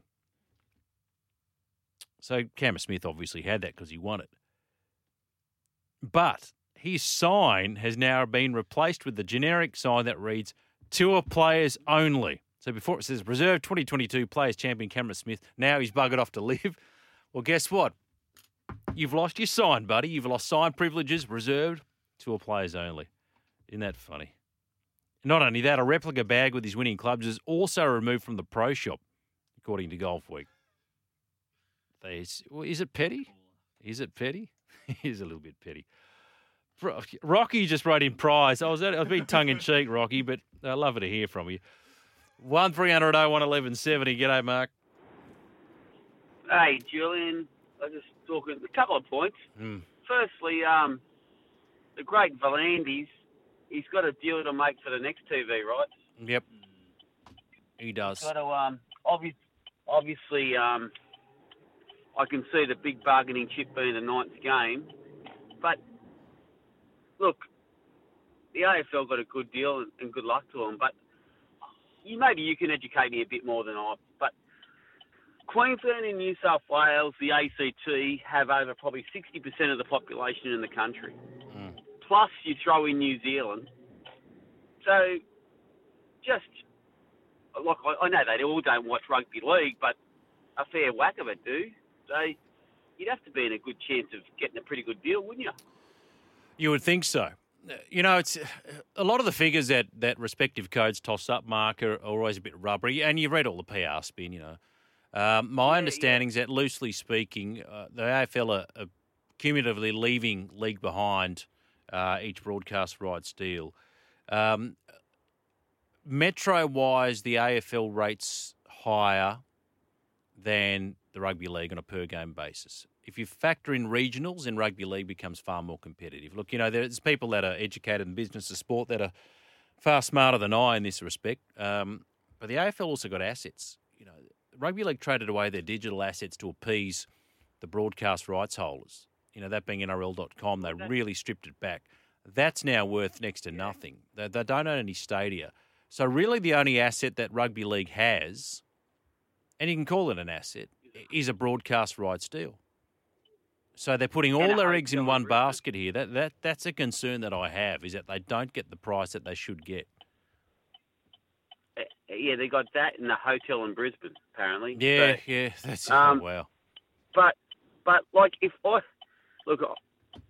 So Cameron Smith obviously had that because he won it. But his sign has now been replaced with the generic sign that reads Tour Players Only. So before it says Reserve 2022 Players Champion Cameron Smith, now he's buggered off to live. (laughs) Well, guess what? You've lost your sign, buddy. You've lost sign privileges reserved Tour Players Only. Isn't that funny? Not only that, a replica bag with his winning clubs is also removed from the pro shop, according to Golf Week. They, well, is it petty? Is it petty? (laughs) it is a little bit petty. Rocky just wrote in prize. I was, I was being tongue in cheek, Rocky, but I love it to hear from you. One three hundred oh one eleven seventy. G'day, Mark. Hey, Julian. I was just talking a couple of points. Mm. Firstly, um, the great V'landys, he's got a deal to make for the next TV, right? Yep, he does. Got to um, obvi- obviously, um, I can see the big bargaining chip being the ninth game, but look, the AFL got a good deal and, and good luck to them. But you maybe you can educate me a bit more than I. But Queensland and New South Wales, the ACT, have over probably 60% of the population in the country. Hmm. Plus, you throw in New Zealand. So, just look, I, I know they all don't watch rugby league, but a fair whack of it do. So, you'd have to be in a good chance of getting a pretty good deal, wouldn't you? You would think so. You know, it's a lot of the figures that, that respective codes toss up, Mark, are, always a bit rubbery. And you've read all the PR spin, you know. Um, my understanding is that, loosely speaking, uh, the AFL are, are cumulatively leaving league behind uh, each broadcast rights deal. Um, Metro wise, the AFL rates higher than the rugby league on a per game basis. If you factor in regionals, then rugby league becomes far more competitive. Look, you know, there's people that are educated in business of sport that are far smarter than I in this respect. Um, but the AFL also got assets. You know, rugby league traded away their digital assets to appease the broadcast rights holders. You know, that being NRL.com, they really stripped it back. That's now worth next to nothing. They, they don't own any stadia. So really, the only asset that rugby league has, and you can call it an asset, is a broadcast rights deal. So they're putting all their eggs in one basket here. That that that's a concern that I have is that they don't get the price that they should get. Uh, Yeah, they got that in the hotel in Brisbane, apparently. Yeah, So- (laughs) yeah, that's um, oh, wow. But but like if I look,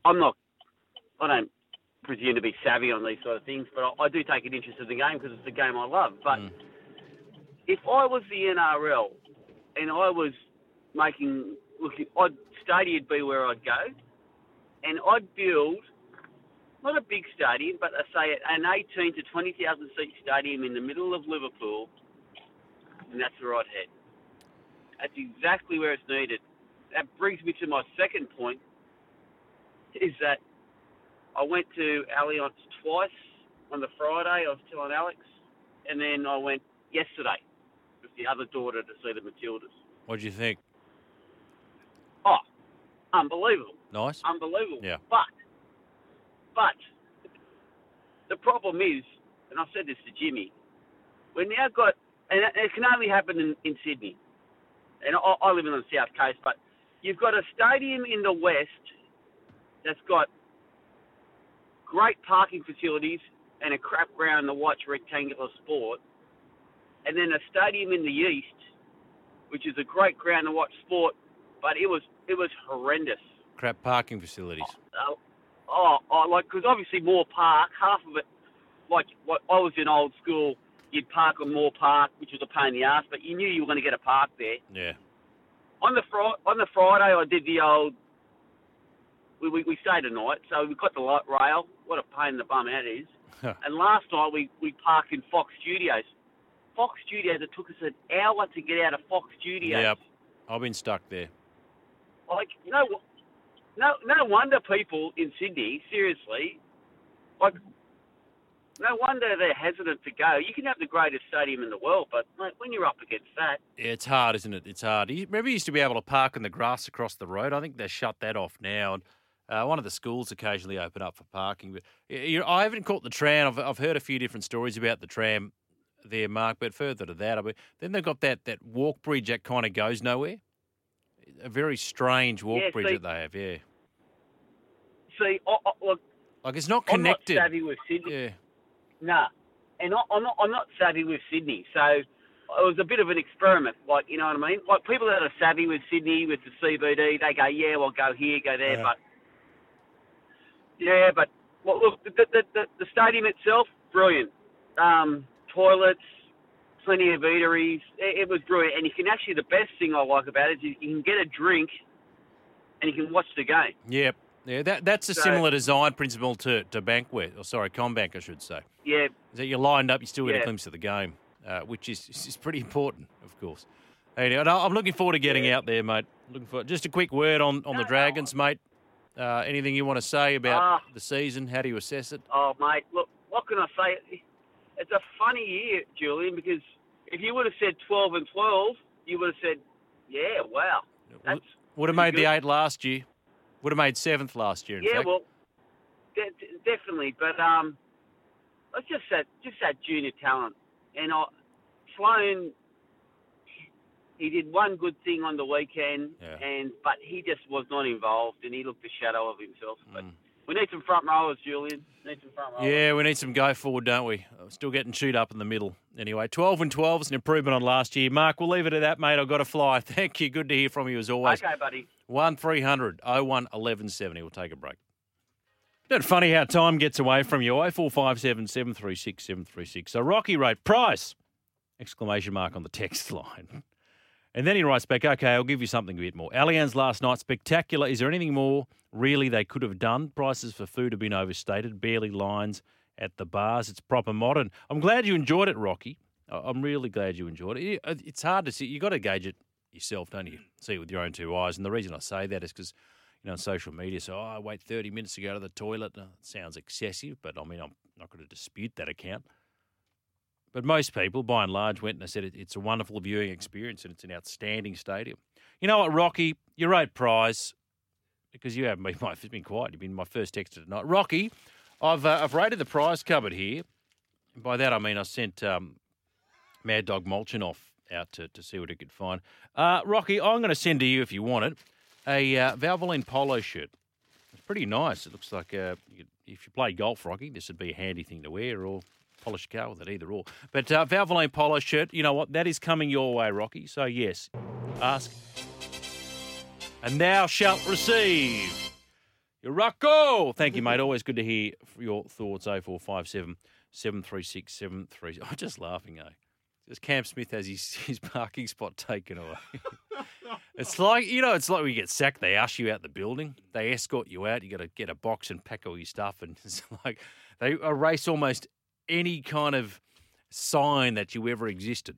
I'm not. I don't presume to be savvy on these sort of things, but I, I do take an interest in the game because it's the game I love. But Mm. if I was the NRL and I was making look, I'd stadium'd be where I'd go, and I'd build not a big stadium, but I say an 18 to 20,000 seat stadium in the middle of Liverpool, and that's where I'd head. That's exactly where it's needed. That brings me to my second point, is that I went to Allianz twice on the Friday. I was telling Alex, and then I went yesterday with the other daughter to see the Matildas. What do you think? Unbelievable. Nice. Unbelievable. Yeah. But, but, the problem is, and I've said this to Jimmy, we now got, and it it can only happen in, in Sydney, and I, I live in the south coast, but you've got a stadium in the west that's got great parking facilities and a crap ground to watch rectangular sport, and then a stadium in the east, which is a great ground to watch sport, but it was it was horrendous. Crap parking facilities. Uh, oh, oh, like because obviously Moore Park, half of it, like what I was in old school, you'd park on Moore Park, which was a pain in the ass, but you knew you were going to get a park there. Yeah. On the fri- on the Friday, I did the old. We, we, we stayed a night, so we got the light rail. What a pain in the bum that is. and last night we, we parked in Fox Studios. Fox Studios, it took us an hour to get out of Fox Studios. Yep. I've been stuck there. Like, know, no, no wonder people in Sydney, seriously, like, no wonder they're hesitant to go. You can have the greatest stadium in the world, but mate, when you're up against that, Yeah, it's hard, isn't it? It's hard. You- Remember, you used to be able to park in the grass across the road. I think they shut that off now. And uh, one of the schools occasionally open up for parking. But I haven't caught the tram. I've, I've heard a few different stories about the tram there, Mark. But further to that, I mean, then they've got that that walk bridge that kind of goes nowhere. A very strange walk Yeah, bridge see- that they have. Yeah, see, I, I, look, like it's not connected. I'm not savvy with Sydney. Yeah. Nah, and I, I'm not. I'm not savvy with Sydney, so it was a bit of an experiment. Like you know what I mean? Like people that are savvy with Sydney with the CBD, they go, yeah, well, go here, go there, Yeah. but yeah, but well, look, the, the the the stadium itself, brilliant. Um, toilets, plenty of eateries. It, it was brilliant, and you can actually the best thing I like about it is you, can get a drink, and you can watch the game. Yep. Yeah, that that's a So- similar design principle to, to Bankwest, or sorry, CommBank, I should say. Yeah, Is that you're lined up, you still get a glimpse of the game, uh, which is is pretty important, of course. Anyway, I'm looking forward to getting out there, mate. Looking for just a quick word on, on the Dragons, mate. Uh, anything you want to say about Ah. the season? How do you assess it? Oh, mate, look, what can I say? It's a funny year, Julian, because if you would have said 12 and 12, you would have said, yeah, wow. That's Would have made the eight last year. Would have made seventh last year. In yeah, fact. well, de- definitely. But um, it's just that, just that junior talent. And I, Sloan, he did one good thing on the weekend, Yeah. and but he just was not involved, and he looked a shadow of himself. But Mm. We need some front rowers, Julian. Need some front rowers. Yeah, we need some go forward, don't we? Still getting chewed up in the middle. Anyway, 12 and 12 is an improvement on last year. Mark, we'll leave it at that, mate. I've got to fly. (laughs) Thank you. Good to hear from you as always. Okay, buddy. 1 300 01 1170. We'll take a break. Isn't it funny how time gets away from you? 0457 736 736. So Rocky wrote, Price! Exclamation mark on the (laughs) text line. And then he writes back, okay, I'll give you something a bit more. Allianz last night, spectacular. Is there anything more really they could have done? Prices for food have been overstated, barely lines at the bars. It's proper modern. I'm glad you enjoyed it, Rocky. I'm really glad you enjoyed it. Uh, It's hard to see. You've got to gauge it yourself, don't you? See it with your own two eyes. And the reason I say that is because, you know, on social media, so, oh, I wait 30 minutes to go to the toilet. Uh, It sounds excessive, but I mean, I'm not going to dispute that account. But most people, by and large, went and said it's a wonderful viewing experience and it's an outstanding stadium. You know what, Rocky? You're right, prize because you haven't been (laughs) it's been quiet. You've been my first texter tonight. Rocky, I've uh, I've rated the prize cupboard here. And by that I mean I sent um, Mad Dog Mulchin off out to, to see what he could find. Uh, Rocky, I'm going to send to you if you want it a uh, Valvoline polo shirt. It's pretty nice. It looks like uh, if you play golf, Rocky, this would be a handy thing to wear or polish car with it, either or. But uh, Valvoline polo shirt, you know what? That is coming your way, Rocky. So, yes, ask. And thou shalt receive. Your Rocco. Thank you, mate. Always good to hear your thoughts. 0457 736 736. I'm just laughing, eh? Just Cam Smith has his, (laughs) his parking spot taken away. (laughs) it's like, you know, it's like when you get sacked, they usher you out the building, they escort you out, you got to get a box and pack all your stuff. And (laughs) it's like they erase almost any kind of sign that you ever existed.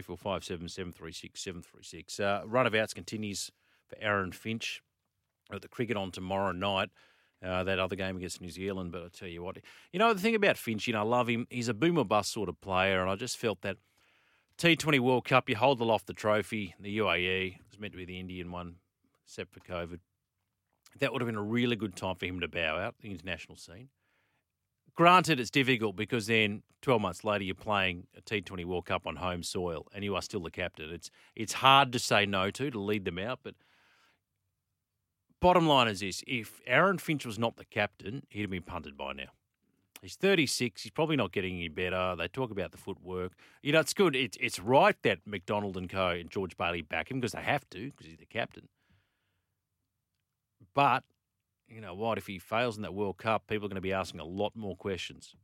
0457 736 736. Uh, run of outs continues for Aaron Finch at the cricket on tomorrow night. Uh, that other game against New Zealand, but I tell you what, you know the thing about Finch, you know, I love him. He's a boomer bust sort of player, and I just felt that T20 World Cup, you hold aloft the trophy, the UAE, it was meant to be the Indian one, except for COVID. That would have been a really good time for him to bow out the international scene. Granted, it's difficult because then 12 months later you're playing a T20 World Cup on home soil and you are still the captain. It's it's hard to say no to to lead them out, but bottom line is this: if Aaron Finch was not the captain, he'd have been punted by now. He's 36. He's probably not getting any better. They talk about the footwork. You know, it's good. It's it's right that McDonald and Co. and George Bailey back him because they have to because he's the captain. But you know what? If he fails in that World Cup, people are going to be asking a lot more questions.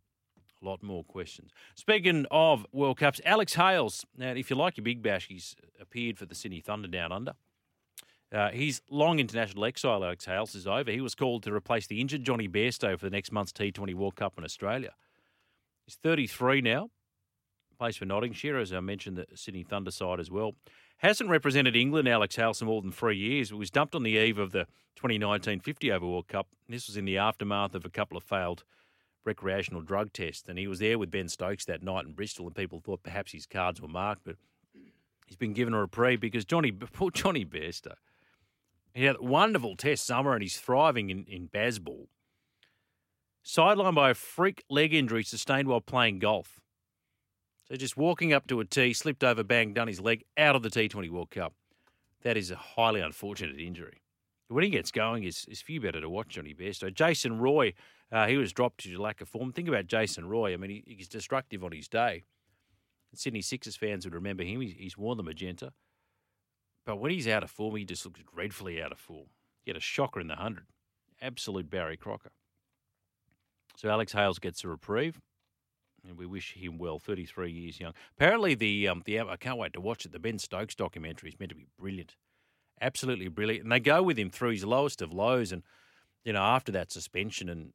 A lot more questions. Speaking of World Cups, Alex Hales. Now, if you like your Big Bash, he's appeared for the Sydney Thunder down under. Uh, his long international exile, Alex Hales, is over. He was called to replace the injured Jonny Bairstow for the next month's T20 World Cup in Australia. He's 33 now. Plays for Nottinghamshire, as I mentioned, the Sydney Thunder side as well. Hasn't represented England, Alex Hales, for more than three years. It was dumped on the eve of the 2019 50 over World Cup. This was in the aftermath of a couple of failed recreational drug tests. And he was there with Ben Stokes that night in Bristol, and people thought perhaps his cards were marked, but he's been given a reprieve because Jonny, (laughs) poor Jonny Bairstow, he had a wonderful test summer and he's thriving in, in Bazball. Sidelined by a freak leg injury sustained while playing golf. So just walking up to a tee, slipped over, bang, done his leg out of the T20 World Cup. That is a highly unfortunate injury. When he gets going, it's, few better to watch Jonny Bairstow. Jason Roy, uh, he was dropped due to lack of form. Think about Jason Roy. I mean, he, he's destructive on his day. Sydney Sixers fans would remember him. He's, he's worn the magenta. But when he's out of form, he just looks dreadfully out of form. He had a shocker in the 100. Absolute Barry Crocker. So Alex Hales gets a reprieve, and we wish him well. 33 years young. Apparently, the um, the I can't wait to watch it. The Ben Stokes documentary is meant to be brilliant, absolutely brilliant. And they go with him through his lowest of lows, and you know after that suspension, and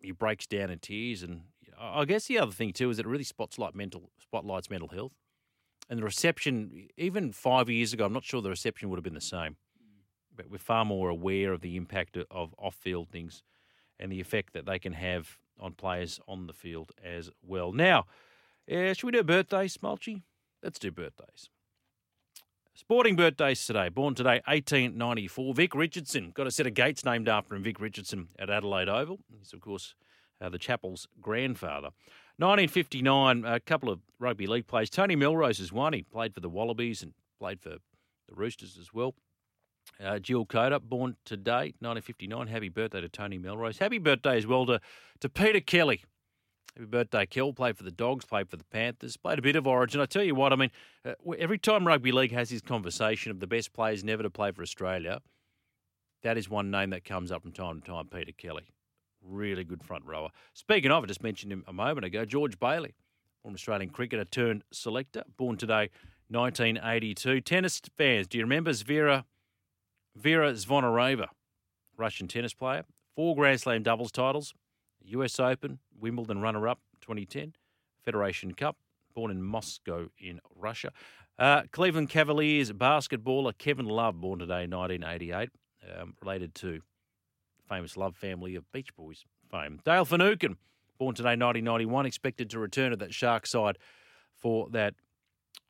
he breaks down in tears. And I guess the other thing too is it really spotlights mental spotlights mental health, and the reception. Even five years ago, I'm not sure the reception would have been the same. But we're far more aware of the impact of off-field things and the effect that they can have on players on the field as well. Now, uh, should we do birthdays, Smolchy? Let's do birthdays. Sporting birthdays today. Born today, 1894. Vic Richardson. Got a set of gates named after him, Vic Richardson, at Adelaide Oval. He's, of course, uh, the Chappells' grandfather. 1959, a couple of rugby league players. Tony Melrose is one. He played for the Wallabies and played for the Roosters as well. Uh, Jill Coda, born today, 1959. Happy birthday to Tony Melrose. Happy birthday as well to, to Peter Kelly. Happy birthday, Kel. Played for the Dogs, played for the Panthers, played a bit of Origin. I tell you what, I mean, uh, every time Rugby League has this conversation of the best players never to play for Australia, that is one name that comes up from time to time, Peter Kelly. Really good front rower. Speaking of, I just mentioned him a moment ago, George Bailey, former Australian cricketer turned selector, born today, 1982. Tennis fans, do you remember Zvira, Vera Zvonareva, Russian tennis player? Four Grand Slam doubles titles, US Open, Wimbledon runner up 2010, Federation Cup, born in Moscow in Russia. Uh, Cleveland Cavaliers basketballer Kevin Love, born today, 1988, um, related to famous Love family of Beach Boys fame. Dale Finucane, born today, 1991, expected to return to that Shark side for that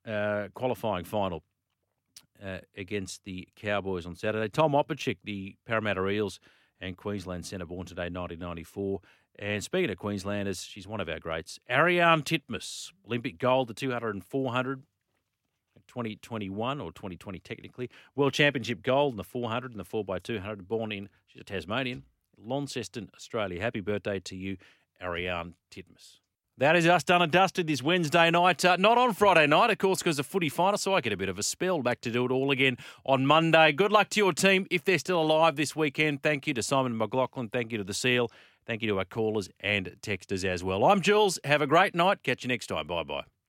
uh, qualifying final uh, against the Cowboys on Saturday. Tom Opacic, the Parramatta Eels and Queensland centre, born today, 1994. And speaking of Queenslanders, she's one of our greats. Ariarne Titmus, Olympic gold, the 200 and 400. 2021 or 2020 technically. World Championship gold in the 400 and the 4x200. Born in, she's a Tasmanian, Launceston, Australia. Happy birthday to you, Ariarne Titmus. That is us done and dusted this Wednesday night. Uh, not on Friday night, of course, because of footy final, so I get a bit of a spell back to do it all again on Monday. Good luck to your team if they're still alive this weekend. Thank you to Simon McLaughlin. Thank you to the Seal. Thank you to our callers and texters as well. I'm Jules. Have a great night. Catch you next time. Bye bye.